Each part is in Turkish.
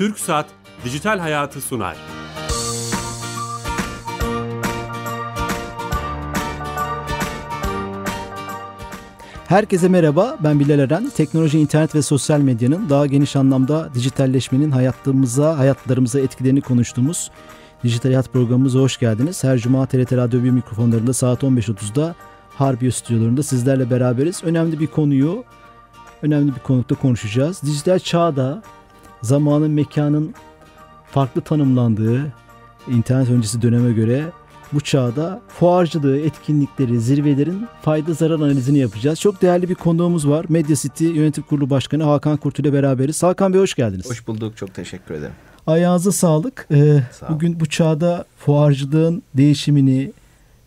Türk Saat Dijital Hayatı sunar. Herkese merhaba, ben Bilal Eren. Teknoloji, internet ve sosyal medyanın daha geniş anlamda dijitalleşmenin hayatımıza, hayatlarımıza etkilerini konuştuğumuz Dijital Hayat programımıza hoş geldiniz. Her cuma TRT Radyo 1 mikrofonlarında saat 15.30'da Harbiye stüdyolarında sizlerle beraberiz. Önemli bir konuyu, önemli bir konukta konuşacağız. Dijital çağda zamanın, mekanın farklı tanımlandığı internet öncesi döneme göre bu çağda fuarcılığı, etkinlikleri, zirvelerin fayda zarar analizini yapacağız. Çok değerli bir konuğumuz var. Media City Yönetim Kurulu Başkanı Hakan Kurtu ile beraberiz. Hakan Bey hoş geldiniz. Hoş bulduk. Çok teşekkür ederim. Ayağınıza sağlık. Ee, Sağ bugün bu çağda fuarcılığın değişimini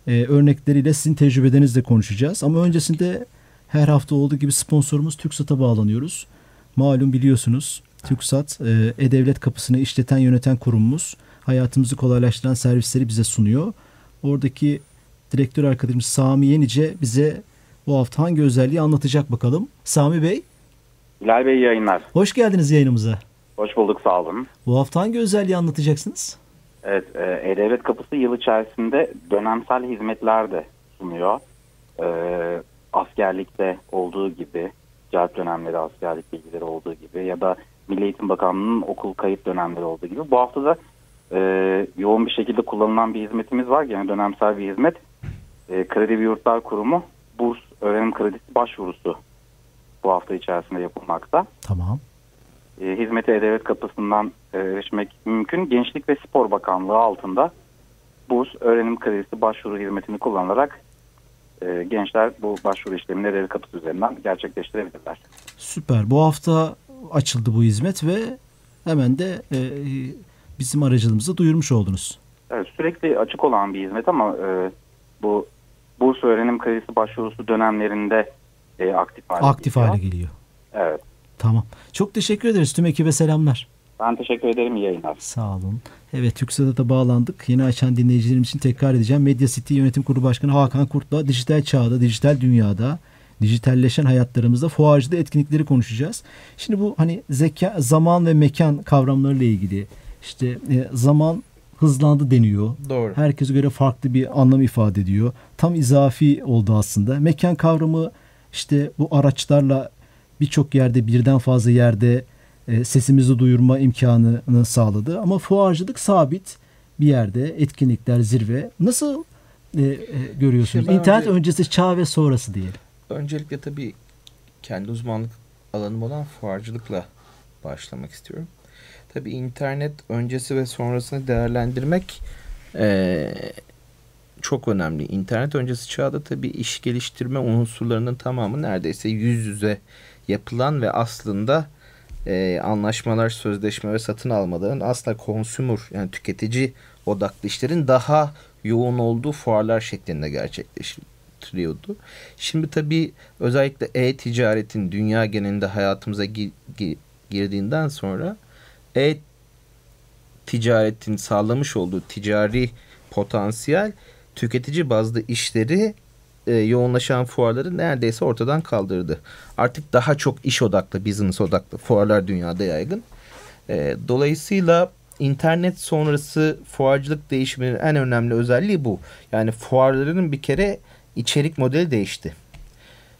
e, örnekleriyle sizin tecrübelerinizle konuşacağız. Ama öncesinde her hafta olduğu gibi sponsorumuz TürkSat'a bağlanıyoruz. Malum biliyorsunuz TürkSat e, E-Devlet kapısını işleten yöneten kurumumuz. Hayatımızı kolaylaştıran servisleri bize sunuyor. Oradaki direktör arkadaşımız Sami Yenice bize bu hafta hangi özelliği anlatacak bakalım. Sami Bey. Bilal Bey yayınlar. Hoş geldiniz yayınımıza. Hoş bulduk sağ olun. Bu hafta hangi özelliği anlatacaksınız? Evet, e, E-Devlet Kapısı yıl içerisinde dönemsel hizmetler de sunuyor. E, askerlikte olduğu gibi, cevap dönemleri askerlik bilgileri olduğu gibi ya da Milli Eğitim Bakanlığı'nın okul kayıt dönemleri olduğu gibi. Bu hafta da e, yoğun bir şekilde kullanılan bir hizmetimiz var. Yine dönemsel bir hizmet. E, Kredi ve Yurtlar Kurumu burs öğrenim kredisi başvurusu bu hafta içerisinde yapılmakta. Tamam. E, hizmete E-Devlet kapısından e, erişmek mümkün. Gençlik ve Spor Bakanlığı altında burs öğrenim kredisi başvuru hizmetini kullanarak e, gençler bu başvuru işlemini E-Devlet kapısı üzerinden gerçekleştirebilirler. Süper. Bu hafta açıldı bu hizmet ve hemen de e, bizim aracılığımızı duyurmuş oldunuz. Evet, sürekli açık olan bir hizmet ama e, bu burs öğrenim kredisi başvurusu dönemlerinde e, aktif hale Aktif geliyor. hale geliyor. Evet. Tamam. Çok teşekkür ederiz. Tüm ekibe selamlar. Ben teşekkür ederim. İyi yayınlar. Sağ olun. Evet TürkSat'a bağlandık. Yeni açan dinleyicilerim için tekrar edeceğim. Media City Yönetim Kurulu Başkanı Hakan Kurt'la dijital çağda, dijital dünyada, dijitalleşen hayatlarımızda fuarcıda etkinlikleri konuşacağız. Şimdi bu hani zeka, zaman ve mekan kavramlarıyla ilgili işte e, zaman hızlandı deniyor. Doğru. Herkese göre farklı bir anlam ifade ediyor. Tam izafi oldu aslında. Mekan kavramı işte bu araçlarla birçok yerde birden fazla yerde e, sesimizi duyurma imkanını sağladı. Ama fuarcılık sabit bir yerde etkinlikler zirve. Nasıl e, e, görüyorsunuz? İnternet önce- öncesi çağ ve sonrası diyelim. Öncelikle tabii kendi uzmanlık alanım olan fuarcılıkla başlamak istiyorum. Tabii internet öncesi ve sonrasını değerlendirmek eee, çok önemli. İnternet öncesi çağda tabii iş geliştirme unsurlarının tamamı neredeyse yüz yüze yapılan ve aslında eee, anlaşmalar, sözleşme ve satın almaların aslında consumer yani tüketici odaklı işlerin daha yoğun olduğu fuarlar şeklinde gerçekleştiriliyordu. Şimdi tabii özellikle e-ticaretin dünya genelinde hayatımıza gi- girdiğinden sonra e-ticaretin sağlamış olduğu ticari potansiyel tüketici bazlı işleri e, yoğunlaşan fuarları neredeyse ortadan kaldırdı. Artık daha çok iş odaklı, business odaklı fuarlar dünyada yaygın. E, dolayısıyla internet sonrası fuarcılık değişiminin en önemli özelliği bu. Yani fuarların bir kere içerik modeli değişti.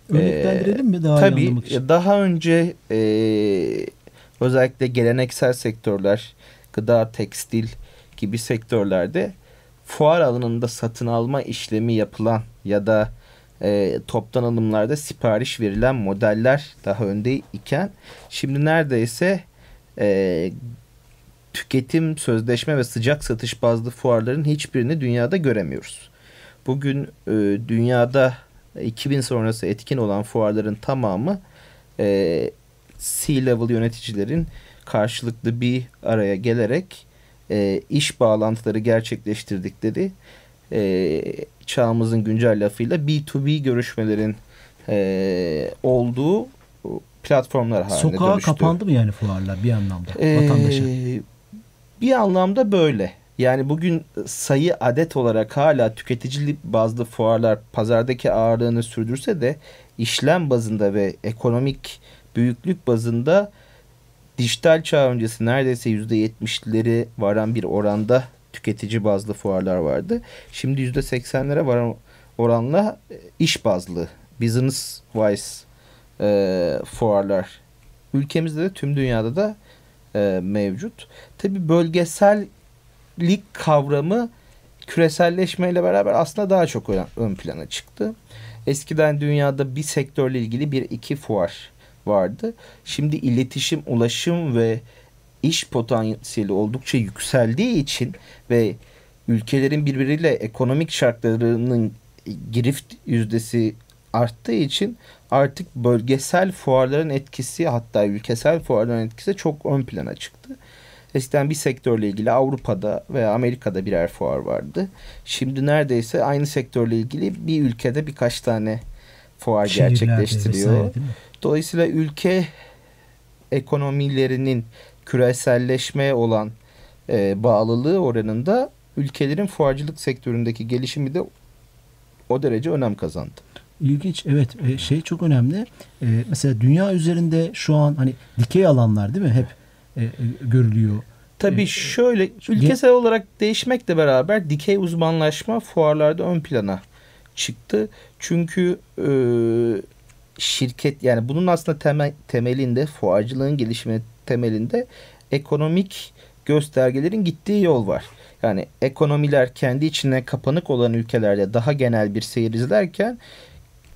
Örneklendirelim mi daha iyi Tabii anlamak için? daha önce e, özellikle geleneksel sektörler, gıda, tekstil gibi sektörlerde fuar alanında satın alma işlemi yapılan ya da e, toptan alımlarda sipariş verilen modeller daha önde iken şimdi neredeyse e, tüketim, sözleşme ve sıcak satış bazlı fuarların hiçbirini dünyada göremiyoruz. Bugün e, dünyada 2000 sonrası etkin olan fuarların tamamı e, C-level yöneticilerin karşılıklı bir araya gelerek e, iş bağlantıları gerçekleştirdikleri e, çağımızın güncel lafıyla B2B görüşmelerin e, olduğu platformlar haline Sokağa dönüştü. kapandı mı yani fuarlar bir anlamda Ee, vatandaşa? bir anlamda böyle. Yani bugün sayı adet olarak hala tüketici bazlı fuarlar pazardaki ağırlığını sürdürse de işlem bazında ve ekonomik büyüklük bazında dijital çağ öncesi neredeyse %70'leri varan bir oranda tüketici bazlı fuarlar vardı. Şimdi %80'lere varan oranla e, iş bazlı, business wise e, fuarlar ülkemizde de tüm dünyada da e, mevcut. Tabi bölgesellik kavramı küreselleşmeyle beraber aslında daha çok ön plana çıktı. Eskiden dünyada bir sektörle ilgili bir iki fuar vardı. Şimdi iletişim, ulaşım ve iş potansiyeli oldukça yükseldiği için ve ülkelerin birbiriyle ekonomik şartlarının girift yüzdesi arttığı için artık bölgesel fuarların etkisi hatta ülkesel fuarların etkisi çok ön plana çıktı. Eskiden bir sektörle ilgili Avrupa'da veya Amerika'da birer fuar vardı. Şimdi neredeyse aynı sektörle ilgili bir ülkede birkaç tane fuar Şehirlerde gerçekleştiriyor. vesaire? Dolayısıyla ülke ekonomilerinin küreselleşmeye olan e, bağlılığı oranında ülkelerin fuarcılık sektöründeki gelişimi de o derece önem kazandı. İlginç. Evet. e, Şey çok önemli. E, Mesela dünya üzerinde şu an hani dikey alanlar değil mi? Hep e, e, görülüyor. Tabii Ee, şöyle ülkesel olarak değişmekle beraber dikey uzmanlaşma fuarlarda ön plana çıktı. Çünkü e, şirket yani bunun aslında temel, temelinde fuarcılığın gelişimi temelinde ekonomik göstergelerin gittiği yol var. Yani ekonomiler kendi içine kapanık olan ülkelerde daha genel bir seyir izlerken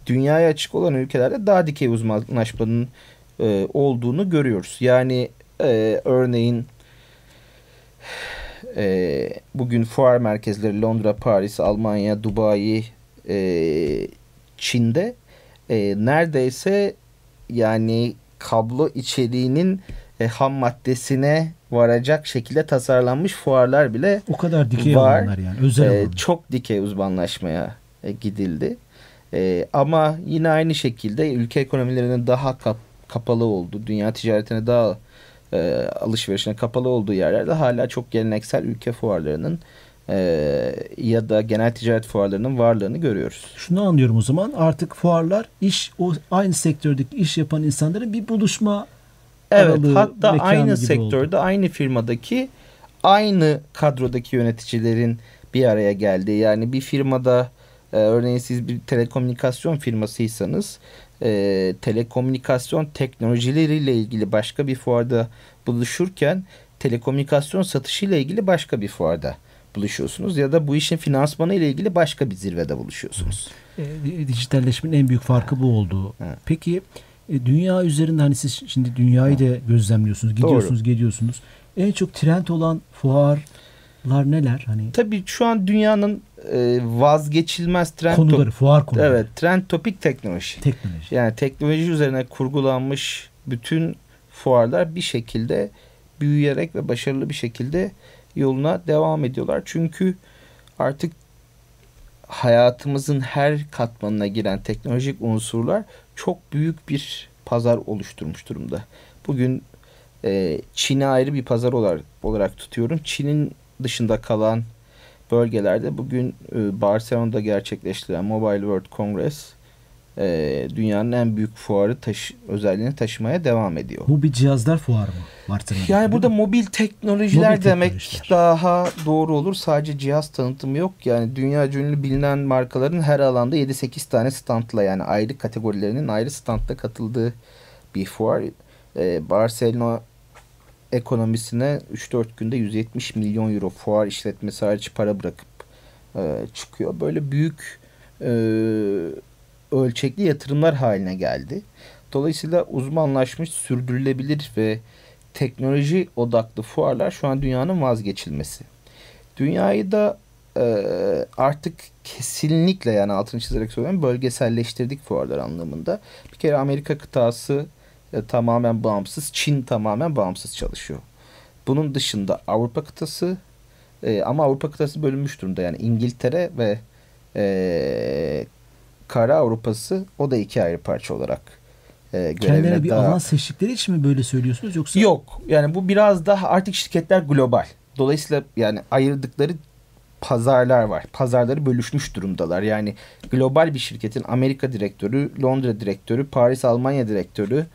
dünyaya açık olan ülkelerde daha dikey uzmanlaşmanın e, olduğunu görüyoruz. Yani e, örneğin e, bugün fuar merkezleri Londra, Paris, Almanya, Dubai, e, Çin'de e, neredeyse yani kablo içeriğinin e, ham maddesine varacak şekilde tasarlanmış fuarlar bile O kadar dikey Var. alanlar yani. Özel e, çok dikey uzmanlaşmaya e, gidildi. E, ama yine aynı şekilde ülke ekonomilerinin daha kap- kapalı olduğu, dünya ticaretine daha e, alışverişine kapalı olduğu yerlerde hala çok geleneksel ülke fuarlarının e, ya da genel ticaret fuarlarının varlığını görüyoruz. Şunu anlıyorum o zaman artık fuarlar iş o aynı sektördeki iş yapan insanların bir buluşma Evet hatta aynı sektörde oldu. aynı firmadaki aynı kadrodaki yöneticilerin bir araya geldiği yani bir firmada e, örneğin siz bir telekomünikasyon firmasıysanız e, telekomünikasyon teknolojileriyle ilgili başka bir fuarda buluşurken telekomünikasyon satışıyla ilgili başka bir fuarda buluşuyorsunuz ya da bu işin finansmanı ile ilgili başka bir zirvede buluşuyorsunuz. E, dijitalleşmenin en büyük farkı bu oldu. Evet. Peki e, dünya üzerinde hani siz şimdi dünyayı da gözlemliyorsunuz, gidiyorsunuz, geliyorsunuz. En çok trend olan fuarlar neler? Hani Tabii şu an dünyanın e, vazgeçilmez trend konuları, fuar konuları. Evet, trend topik teknoloji. Teknoloji. Yani teknoloji üzerine kurgulanmış bütün fuarlar bir şekilde büyüyerek ve başarılı bir şekilde yoluna devam ediyorlar. Çünkü artık hayatımızın her katmanına giren teknolojik unsurlar çok büyük bir pazar oluşturmuş durumda. Bugün e, Çin'i ayrı bir pazar olarak, olarak tutuyorum. Çin'in dışında kalan bölgelerde bugün e, Barcelona'da gerçekleştirilen Mobile World Congress e, dünyanın en büyük fuarı taşı, özelliğini taşımaya devam ediyor. Bu bir cihazlar fuarı mı? Barcelona'da, Yani değil burada mobil teknolojiler Mobil demek teknolojiler. daha doğru olur. Sadece cihaz tanıtımı yok. Yani dünya ünlü bilinen markaların her alanda 7-8 tane standla yani ayrı kategorilerinin ayrı standla katıldığı bir fuar. Ee, Barcelona ekonomisine 3-4 günde 170 milyon euro fuar işletmesi hariç para bırakıp e, çıkıyor. Böyle büyük e, ölçekli yatırımlar haline geldi. Dolayısıyla uzmanlaşmış, sürdürülebilir ve teknoloji odaklı fuarlar şu an dünyanın vazgeçilmesi. Dünyayı da e, artık kesinlikle yani altını çizerek söylüyorum bölgeselleştirdik fuarlar anlamında. Bir kere Amerika kıtası e, tamamen bağımsız, Çin tamamen bağımsız çalışıyor. Bunun dışında Avrupa kıtası e, ama Avrupa kıtası bölünmüş durumda. Yani İngiltere ve e, Kara Avrupası o da iki ayrı parça olarak e, Kendilerine bir daha- alan seçtikleri için mi böyle söylüyorsunuz yoksa? Yok. Yani bu biraz daha artık şirketler global. Dolayısıyla yani ayırdıkları pazarlar var. Pazarları bölüşmüş durumdalar. Yani global bir şirketin Amerika direktörü, Londra direktörü, Paris Almanya direktörü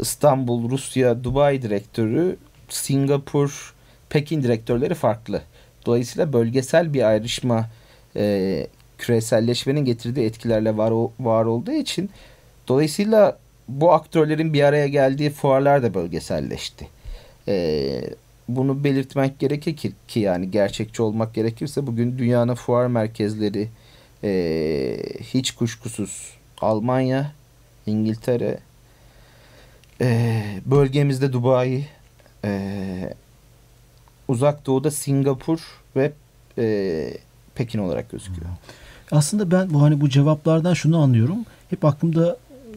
İstanbul, Rusya, Dubai direktörü, Singapur, Pekin direktörleri farklı. Dolayısıyla bölgesel bir ayrışma e, küreselleşmenin getirdiği etkilerle var, var olduğu için dolayısıyla bu aktörlerin bir araya geldiği fuarlar da bölgeselleşti. E, bunu belirtmek gerekir ki, ki yani gerçekçi olmak gerekirse bugün dünyanın fuar merkezleri e, hiç kuşkusuz Almanya, İngiltere, e, bölgemizde Dubai, e, uzak doğuda Singapur ve e, Pekin olarak gözüküyor. Aslında ben bu hani bu cevaplardan şunu anlıyorum. Hep aklımda e,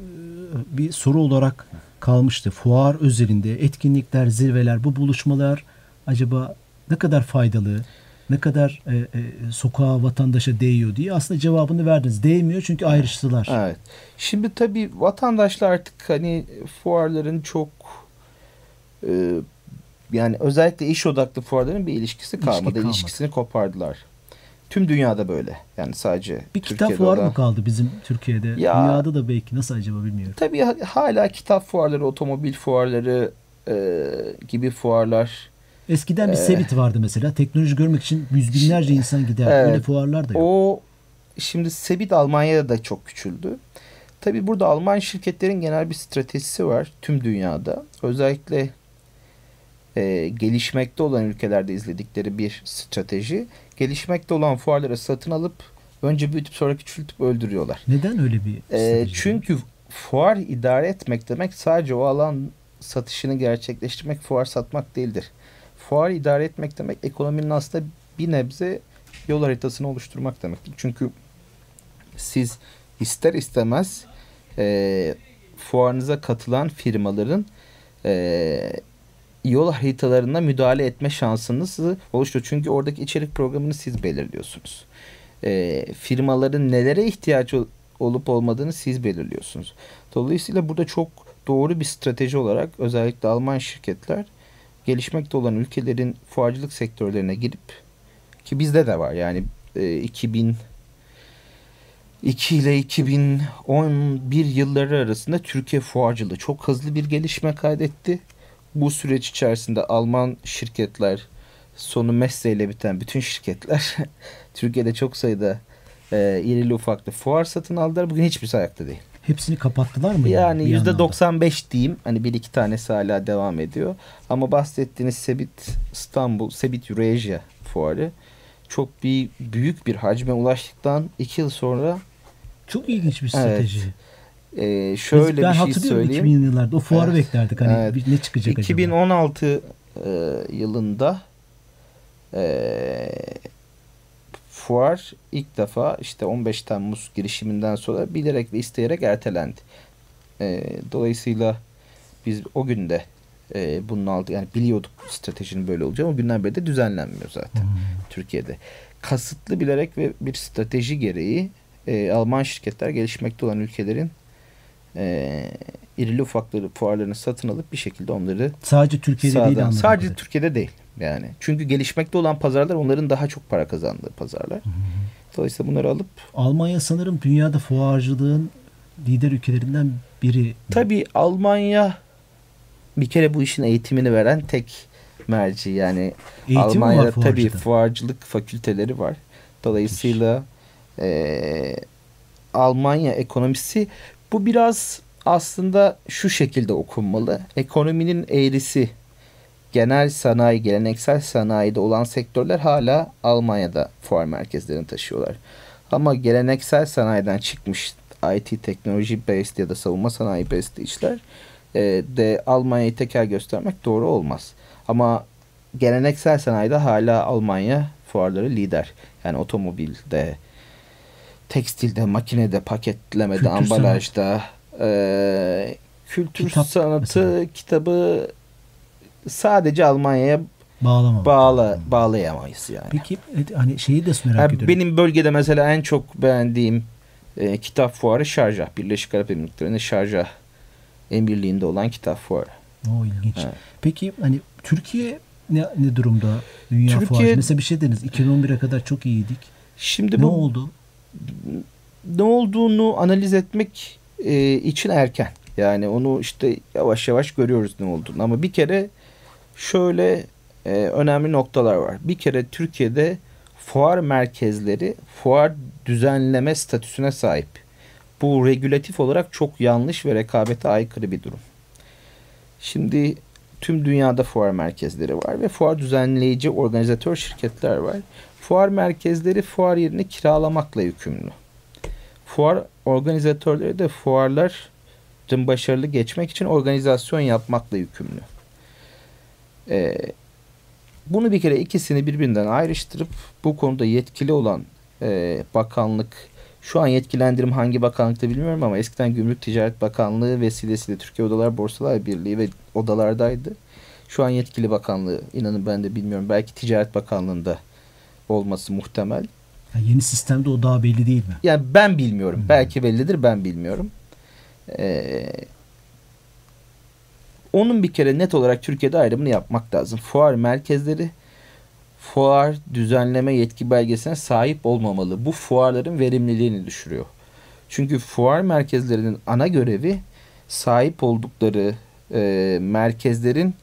bir soru olarak kalmıştı. Fuar özelinde etkinlikler, zirveler, bu buluşmalar acaba ne kadar faydalı, ne kadar e, e, sokağa, vatandaşa değiyor diye aslında cevabını verdiniz. Değmiyor çünkü ayrıştılar. Evet. Şimdi tabii vatandaşlar artık hani fuarların çok e, yani özellikle iş odaklı fuarların bir ilişkisi kalmadı. İlişki kalmadı. İlişkisini kopardılar. Tüm dünyada böyle. Yani sadece Bir kitap Türkiye'de fuarı olan- mı kaldı bizim Türkiye'de? Ya- Dünyada da belki nasıl acaba bilmiyorum. Tabii ha- hala kitap fuarları, otomobil fuarları e, gibi fuarlar Eskiden bir Ee, Sebit vardı mesela. Teknoloji görmek için yüz binlerce insan gider. Evet. Öyle fuarlar da yok. O şimdi Sebit Almanya'da da çok küçüldü. Tabii burada Alman şirketlerin genel bir stratejisi var tüm dünyada. Özellikle e, gelişmekte olan ülkelerde izledikleri bir strateji. Gelişmekte olan fuarları satın alıp önce büyütüp sonra küçültüp öldürüyorlar. Neden öyle bir E, çünkü fuar idare etmek demek sadece o alan satışını gerçekleştirmek, fuar satmak değildir. Fuar idare etmek demek ekonominin aslında bir nebze yol haritasını oluşturmak demektir. Çünkü siz ister istemez e, fuarınıza katılan firmaların e, yol haritalarına müdahale etme şansınızı oluşturuyor. Çünkü oradaki içerik programını siz belirliyorsunuz. E, firmaların nelere ihtiyaç ol- olup olmadığını siz belirliyorsunuz. Dolayısıyla burada çok doğru bir strateji olarak özellikle Alman şirketler gelişmekte olan ülkelerin fuarcılık sektörlerine girip ki bizde de var yani e, 2002 ile 2011 yılları arasında Türkiye fuarcılığı çok hızlı bir gelişme kaydetti. Bu süreç içerisinde Alman şirketler sonu Messe ile biten bütün şirketler Türkiye'de çok sayıda e, irili ufaklı fuar satın aldılar. Bugün hiçbirisi ayakta değil. Hepsini kapattılar mı? Yani anlamda? 95 diyeyim. Hani bir iki tanesi hala devam ediyor. Ama bahsettiğiniz Sebit İstanbul, Sebit Eurasia fuarı çok bir büyük bir hacme ulaştıktan iki yıl sonra Çok ilginç bir Evet. strateji. e, şöyle ben bir şey hatırlıyorum söyleyeyim. 2000 yıllarda o fuarı Evet. beklerdik hani Evet. ne çıkacak acaba? 2016 e, yılında e, fuar ilk defa işte 15 Temmuz girişiminden sonra bilerek ve isteyerek ertelendi. E, dolayısıyla biz o günde e, bunun altı yani biliyorduk stratejinin böyle olacağını o günden beri de düzenlenmiyor zaten Hmm. Türkiye'de. Kasıtlı bilerek ve bir strateji gereği e, Alman şirketler gelişmekte olan ülkelerin e, irili ufakları fuarlarını satın alıp bir şekilde onları Sadece Türkiye'de değil sağdan, anladığım sadece kadarıyla. Türkiye'de değil yani. Çünkü gelişmekte olan pazarlar onların daha çok para kazandığı pazarlar. Dolayısıyla bunları alıp Almanya sanırım dünyada fuarcılığın lider ülkelerinden biri. tabii Almanya bir kere bu işin eğitimini veren tek merci yani Eğitim Almanya'da tabii fuarcılık fakülteleri var. Dolayısıyla eee, Almanya ekonomisi bu biraz aslında şu şekilde okunmalı. Ekonominin eğrisi genel sanayi, geleneksel sanayide olan sektörler hala Almanya'da fuar merkezlerini taşıyorlar. Ama geleneksel sanayiden çıkmış IT teknoloji based ya da savunma sanayi based işler e, de Almanya'yı teker göstermek doğru olmaz. Ama geleneksel sanayide hala Almanya fuarları lider. Yani otomobilde, tekstilde, makinede, paketlemede, Kültür ambalajda, e, kültür Kitap sanatı, mesela. kitabı sadece Almanya'ya Bağlama. bağla bağlayamayız yani. Peki hani şeyi de merak Ha, ediyorum. benim bölgede mesela en çok beğendiğim e, kitap fuarı Şarjah. Birleşik Arap Emirlikleri'nin Şarjah emirliğinde olan kitap fuarı. O ilginç. Evet. Peki hani Türkiye ne, ne durumda? Dünya Türkiye- fuarı. Mesela bir şey dediniz. 2011'e kadar çok iyiydik. Şimdi Ne bu oldu? ne olduğunu analiz etmek e, için erken. Yani onu işte yavaş yavaş görüyoruz ne olduğunu. Ama bir kere şöyle e, önemli noktalar var. Bir kere Türkiye'de fuar merkezleri fuar düzenleme statüsüne sahip. Bu regülatif olarak çok yanlış ve rekabete aykırı bir durum. Şimdi tüm dünyada fuar merkezleri var ve fuar düzenleyici organizatör şirketler var. Fuar merkezleri fuar yerini kiralamakla yükümlü. Fuar organizatörleri de fuarların başarılı geçmek için organizasyon yapmakla yükümlü. Ee, bunu bir kere ikisini birbirinden ayrıştırıp bu konuda yetkili olan e, bakanlık, şu an yetkilendirim hangi bakanlıkta bilmiyorum ama eskiden Gümrük Ticaret Bakanlığı vesilesiyle Türkiye Odalar Borsalar Birliği ve odalardaydı. Şu an yetkili bakanlığı inanın ben de bilmiyorum. Belki Ticaret Bakanlığı'nda olması muhtemel. Yani yeni sistemde o daha belli değil mi? Yani ben bilmiyorum. Hmm. Belki bellidir ben bilmiyorum. Ee, onun bir kere net olarak Türkiye'de ayrımını yapmak lazım. Fuar merkezleri fuar düzenleme yetki belgesine sahip olmamalı. Bu fuarların verimliliğini düşürüyor. Çünkü fuar merkezlerinin ana görevi sahip oldukları e, merkezlerin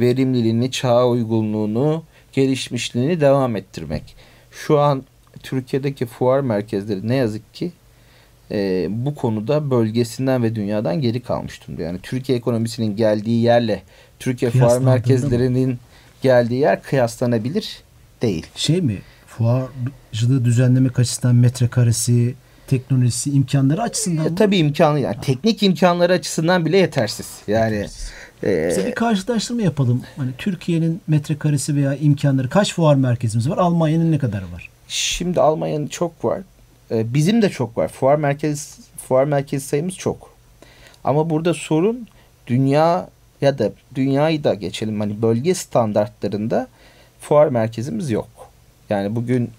verimliliğini, çağ uygunluğunu, gelişmişliğini devam ettirmek. Şu an Türkiye'deki fuar merkezleri ne yazık ki e, bu konuda bölgesinden ve dünyadan geri kalmış durumda. Yani Türkiye ekonomisinin geldiği yerle Türkiye fuar merkezlerinin geldiği yer kıyaslanabilir değil. Şey mi? Fuarcılığı düzenlemek açısından metrekaresi, teknolojisi, imkanları açısından e, Tabii imkanı yani teknik imkanları açısından bile yetersiz. Yani yetersiz. E, bir karşılaştırma yapalım. Hani Türkiye'nin metrekaresi veya imkanları kaç fuar merkezimiz var? Almanya'nın ne kadar var? Şimdi Almanya'nın çok var. Ee, bizim de çok var. Fuar merkez fuar merkezi sayımız çok. Ama burada sorun dünya ya da dünyayı da geçelim hani bölge standartlarında fuar merkezimiz yok. Yani bugün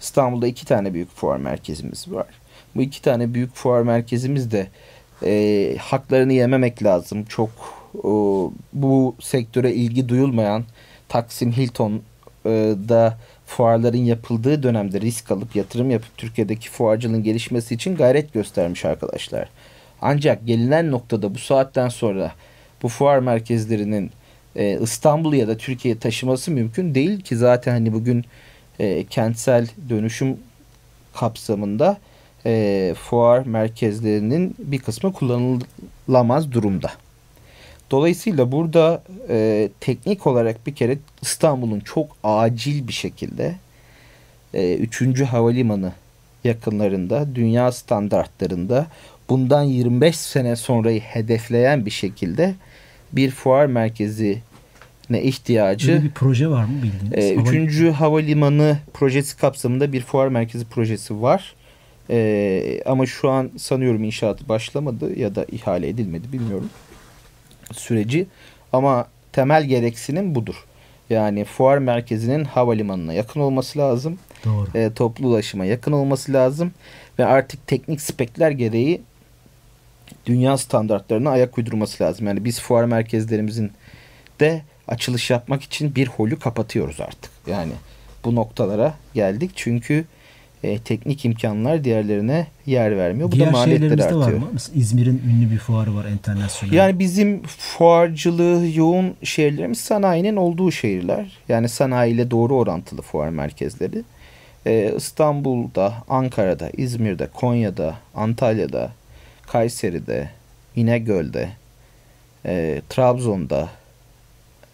İstanbul'da iki tane büyük fuar merkezimiz var. Bu iki tane büyük fuar merkezimiz de e, haklarını yememek lazım. Çok e, bu sektöre ilgi duyulmayan Taksim Hilton'da fuarların yapıldığı dönemde risk alıp yatırım yapıp Türkiye'deki fuarcılığın gelişmesi için gayret göstermiş arkadaşlar. Ancak gelinen noktada bu saatten sonra bu fuar merkezlerinin e, İstanbul ya da Türkiye'ye taşıması mümkün değil ki zaten hani bugün e, kentsel dönüşüm kapsamında e, fuar merkezlerinin bir kısmı kullanılamaz durumda. Dolayısıyla burada e, teknik olarak bir kere İstanbul'un çok acil bir şekilde e, 3. havalimanı yakınlarında dünya standartlarında bundan 25 sene sonrayı hedefleyen bir şekilde bir fuar merkezi ne ihtiyacı. Böyle bir proje var mı bildiğiniz? E, üçüncü havalimanı projesi kapsamında bir fuar merkezi projesi var. E, ama şu an sanıyorum inşaatı başlamadı ya da ihale edilmedi bilmiyorum süreci. Ama temel gereksinim budur. Yani fuar merkezinin havalimanına yakın olması lazım. Doğru. E, toplu ulaşıma yakın olması lazım. Ve artık teknik spekler gereği dünya standartlarına ayak uydurması lazım. Yani biz fuar merkezlerimizin de açılış yapmak için bir holü kapatıyoruz artık. Yani bu noktalara geldik. Çünkü e, teknik imkanlar diğerlerine yer vermiyor. Bu Diğer da maliyetleri artıyor. var mı? Mesela İzmir'in ünlü bir fuarı var internasyonel. Yani bizim fuarcılığı yoğun şehirlerimiz sanayinin olduğu şehirler. Yani sanayiyle doğru orantılı fuar merkezleri. Ee, İstanbul'da, Ankara'da, İzmir'de, Konya'da, Antalya'da, Kayseri'de, İnegöl'de, e, Trabzon'da,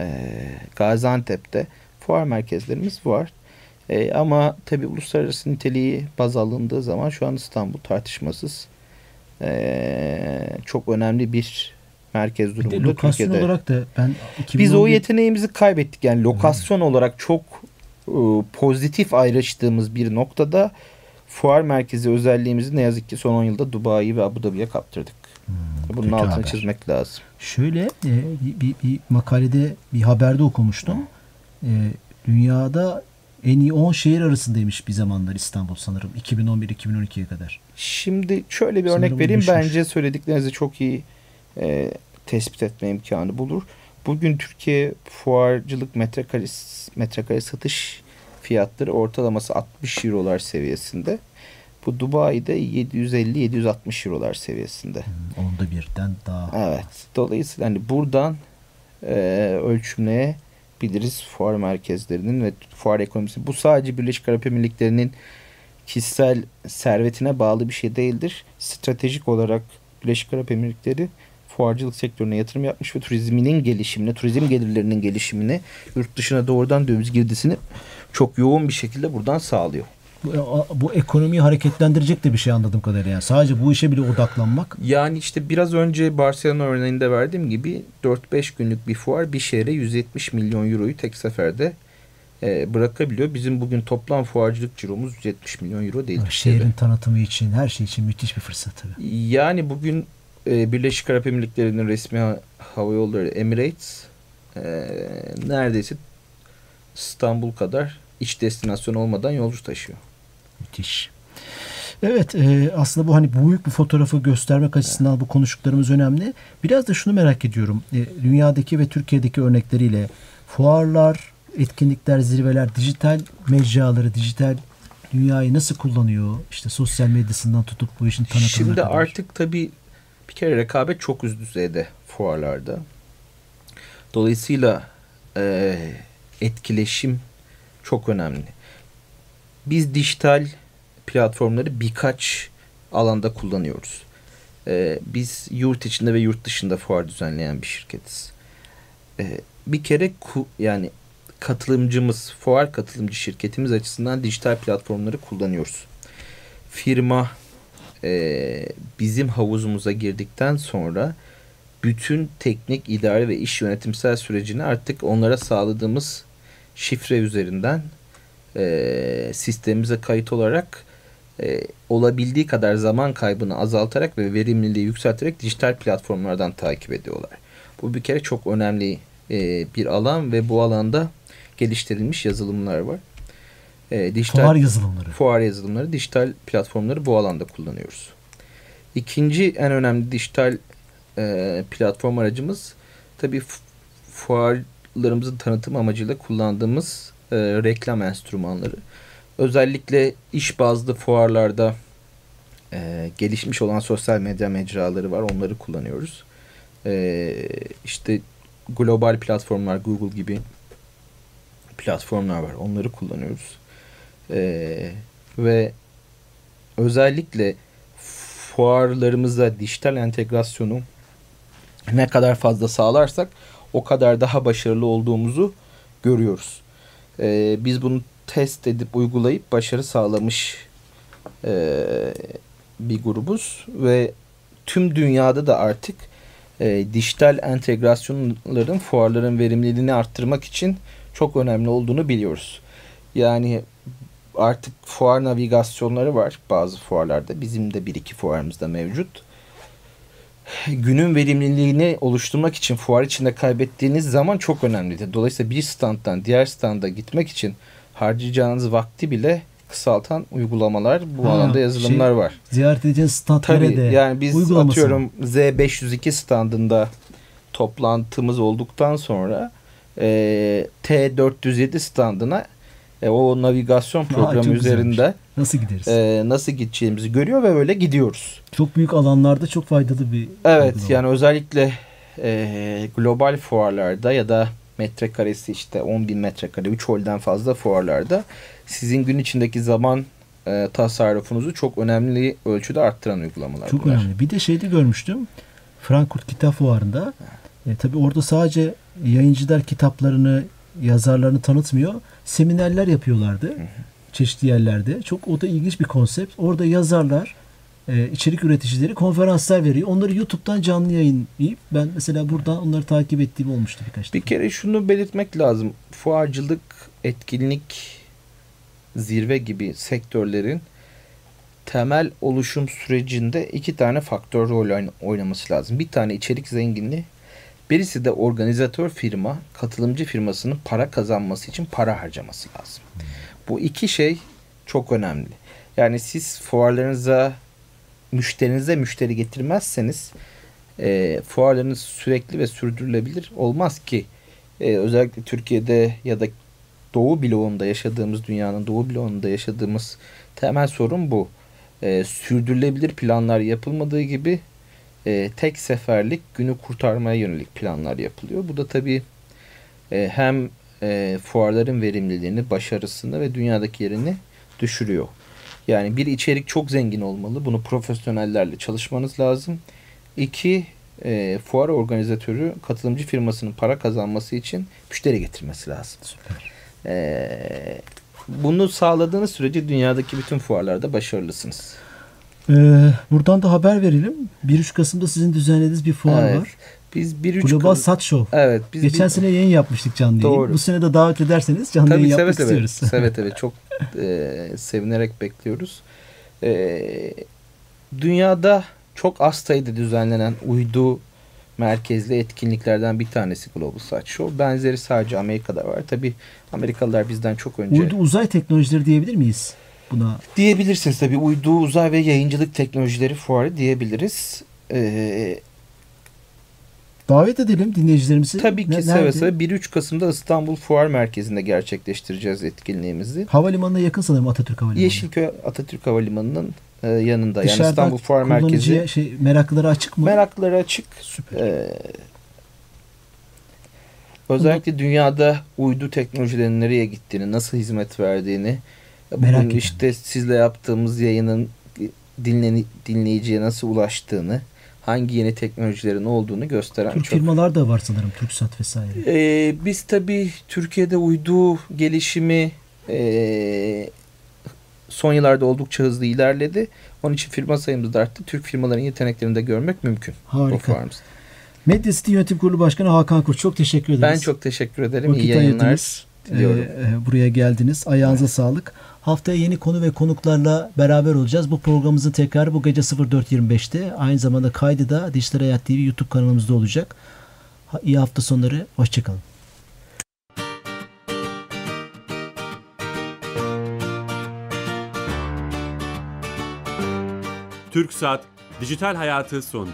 e, Gaziantep'te fuar merkezlerimiz var. E, ama tabii uluslararası niteliği baz alındığı zaman şu an İstanbul tartışmasız e, çok önemli bir merkez durumunda. Bir de lokasyon Türkiye'de. olarak da ben 2011... Biz o yeteneğimizi kaybettik. Yani lokasyon hmm. olarak çok e, pozitif ayrıştığımız bir noktada fuar merkezi özelliğimizi ne yazık ki son 10 yılda Dubai ve Abu Dhabi'ye kaptırdık. Hmm, Bunun altını haber. çizmek lazım. Şöyle e, bir, bir makalede bir haberde okumuştum. E, dünyada en iyi 10 şehir arasındaymış bir zamanlar İstanbul sanırım. 2011-2012'ye kadar. Şimdi şöyle bir sanırım örnek vereyim. Düşmüş. Bence söylediklerinizi çok iyi e, tespit etme imkanı bulur. Bugün Türkiye fuarcılık metrekare, metrekare satış fiyatları ortalaması 60 eurolar seviyesinde. Bu Dubai'de 750-760 eurolar seviyesinde. Hmm, onda birden daha. Evet. Dolayısıyla hani buradan e, ölçümleyebiliriz fuar merkezlerinin ve fuar ekonomisi. Bu sadece Birleşik Arap Emirlikleri'nin kişisel servetine bağlı bir şey değildir. Stratejik olarak Birleşik Arap Emirlikleri fuarcılık sektörüne yatırım yapmış ve turizminin gelişimine, turizm gelirlerinin gelişimine, yurt dışına doğrudan döviz girdisini çok yoğun bir şekilde buradan sağlıyor. Bu, ekonomiyi hareketlendirecek de bir şey anladığım kadarıyla. Yani sadece bu işe bile odaklanmak. Yani işte biraz önce Barcelona örneğinde verdiğim gibi 4-5 günlük bir fuar bir şehre 170 milyon euroyu tek seferde e, bırakabiliyor. Bizim bugün toplam fuarcılık ciromuz 170 milyon euro değil. Şehrin Türkiye'de. tanıtımı için, her şey için müthiş bir fırsat tabii. Yani bugün e, Birleşik Arap Emirlikleri'nin resmi hava yolları Emirates e, neredeyse İstanbul kadar iç destinasyon olmadan yolcu taşıyor. Müthiş. Evet e, aslında bu hani büyük bir fotoğrafı göstermek açısından bu konuştuklarımız önemli. Biraz da şunu merak ediyorum. E, dünyadaki ve Türkiye'deki örnekleriyle fuarlar, etkinlikler, zirveler, dijital mecraları, dijital dünyayı nasıl kullanıyor? İşte sosyal medyasından tutup bu işin tanıtımına Şimdi kadar. artık tabii bir kere rekabet çok üst düzeyde fuarlarda. Dolayısıyla e, etkileşim çok önemli. Biz dijital platformları birkaç alanda kullanıyoruz. E, biz yurt içinde ve yurt dışında fuar düzenleyen bir şirketiz. E, bir kere ku, yani katılımcımız, fuar katılımcı şirketimiz açısından dijital platformları kullanıyoruz. Firma e, bizim havuzumuza girdikten sonra bütün teknik, idare ve iş yönetimsel sürecini artık onlara sağladığımız şifre üzerinden e, sistemimize kayıt olarak e, olabildiği kadar zaman kaybını azaltarak ve verimliliği yükselterek dijital platformlardan takip ediyorlar. Bu bir kere çok önemli e, bir alan ve bu alanda geliştirilmiş yazılımlar var. E, dijital, fuar yazılımları. Fuar yazılımları, dijital platformları bu alanda kullanıyoruz. İkinci en önemli dijital e, platform aracımız tabii fuarlarımızın tanıtım amacıyla kullandığımız e, reklam enstrümanları. Özellikle iş bazlı fuarlarda e, gelişmiş olan sosyal medya mecraları var. Onları kullanıyoruz. E, işte global platformlar Google gibi platformlar var. Onları kullanıyoruz. Ee, ve özellikle fuarlarımızda dijital entegrasyonu ne kadar fazla sağlarsak o kadar daha başarılı olduğumuzu görüyoruz. Ee, biz bunu test edip uygulayıp başarı sağlamış e, bir grubuz ve tüm dünyada da artık e, dijital entegrasyonların fuarların verimliliğini arttırmak için çok önemli olduğunu biliyoruz. Yani artık fuar navigasyonları var bazı fuarlarda. Bizim de bir iki fuarımızda mevcut. Günün verimliliğini oluşturmak için fuar içinde kaybettiğiniz zaman çok önemlidir. Dolayısıyla bir standdan diğer standa gitmek için harcayacağınız vakti bile kısaltan uygulamalar bu ha, alanda yazılımlar şey, var. Ziyaret edeceğiniz standlara Tabii, de yani biz atıyorum Z502 standında toplantımız olduktan sonra e, T407 standına e, o navigasyon programı Aa, üzerinde güzelmiş. nasıl gideriz? E, nasıl gideceğimizi görüyor ve böyle gidiyoruz. Çok büyük alanlarda çok faydalı bir Evet uygulama. yani özellikle e, global fuarlarda ya da metrekaresi işte 10 bin metrekare 3 holden fazla fuarlarda sizin gün içindeki zaman e, tasarrufunuzu çok önemli ölçüde arttıran uygulamalar Çok bunlar. önemli. Bir de şeyde görmüştüm. Frankfurt Kitap Fuarı'nda e, tabii orada sadece yayıncılar kitaplarını, yazarlarını tanıtmıyor. Seminerler yapıyorlardı. Çeşitli yerlerde. Çok o da ilginç bir konsept. Orada yazarlar, e, içerik üreticileri konferanslar veriyor. Onları YouTube'dan canlı yayınlayıp ben mesela buradan onları takip ettiğim olmuştu birkaç defa. Bir kere şunu belirtmek lazım. Fuarcılık, etkinlik, zirve gibi sektörlerin temel oluşum sürecinde iki tane faktör rol oynaması lazım. Bir tane içerik zenginliği, Birisi de organizatör firma, katılımcı firmasının para kazanması için para harcaması lazım. Bu iki şey çok önemli. Yani siz fuarlarınıza müşterinize müşteri getirmezseniz e, fuarlarınız sürekli ve sürdürülebilir olmaz ki e, özellikle Türkiye'de ya da Doğu bloğunda yaşadığımız dünyanın Doğu bloğunda yaşadığımız temel sorun bu. e, sürdürülebilir planlar yapılmadığı gibi e, tek seferlik günü kurtarmaya yönelik planlar yapılıyor. Bu da tabii e, hem e, fuarların verimliliğini, başarısını ve dünyadaki yerini düşürüyor. Yani bir içerik çok zengin olmalı. Bunu profesyonellerle çalışmanız lazım. İki, e, fuar organizatörü katılımcı firmasının para kazanması için müşteri getirmesi lazım. Süper. E, bunu sağladığınız sürece dünyadaki bütün fuarlarda başarılısınız. Ee, buradan da haber verelim. 1-3 Kasım'da sizin düzenlediğiniz bir fuar Evet. var. Biz bir üç Global kıl- Sat Show. Evet. Biz Geçen bir- sene yayın yapmıştık canlı yayın. Doğru. Bu sene de davet ederseniz canlı Tabii yayın yapmak seve. istiyoruz. Seve seve çok e, sevinerek bekliyoruz. E, dünyada çok az sayıda düzenlenen uydu merkezli etkinliklerden bir tanesi Global Sat Show. Benzeri sadece Amerika'da var. Tabii Amerikalılar bizden çok önce Uydu uzay teknolojileri diyebilir miyiz buna? diyebilirsiniz. Tabii uydu, uzay ve yayıncılık teknolojileri fuarı diyebiliriz. E, Davet edelim dinleyicilerimizi. tabii ki Ne- seve seve 1-3 Kasım'da İstanbul Fuar Merkezi'nde gerçekleştireceğiz etkinliğimizi. Havalimanına yakın sanırım Atatürk Havalimanı. Yeşilköy Atatürk Havalimanı'nın e, yanında. yani Dışarıdan İstanbul Fuar Merkezi. Şey, meraklılara açık mı? Merakları açık. Süper. Ee, özellikle dünyada uydu teknolojilerinin nereye gittiğini, nasıl hizmet verdiğini, Merak eden. işte sizle yaptığımız yayının dinleni, dinleyiciye nasıl ulaştığını, hangi yeni teknolojilerin olduğunu gösteren Türk çok. firmalar da var sanırım. TürkSat vesaire. Ee, biz tabii Türkiye'de uydu gelişimi ee, son yıllarda oldukça hızlı ilerledi. Onun için firma sayımız da arttı. Türk firmaların yeteneklerini de görmek mümkün. Harika. Medya City Yönetim Kurulu Başkanı Hakan Kurt çok teşekkür ederiz. Ben çok teşekkür ederim. Vakit İyi yayınlar ayırdınız. Diliyorum. Ee, e, buraya geldiniz. Ayağınıza sağlık. Haftaya yeni konu ve konuklarla beraber olacağız. Bu programımızın tekrarı bu gece 04.25'te. Aynı zamanda kaydı da Dijital Hayat TV YouTube kanalımızda olacak. Ha- İyi hafta sonları. Hoşçakalın. TürkSat Dijital Hayatı sondu.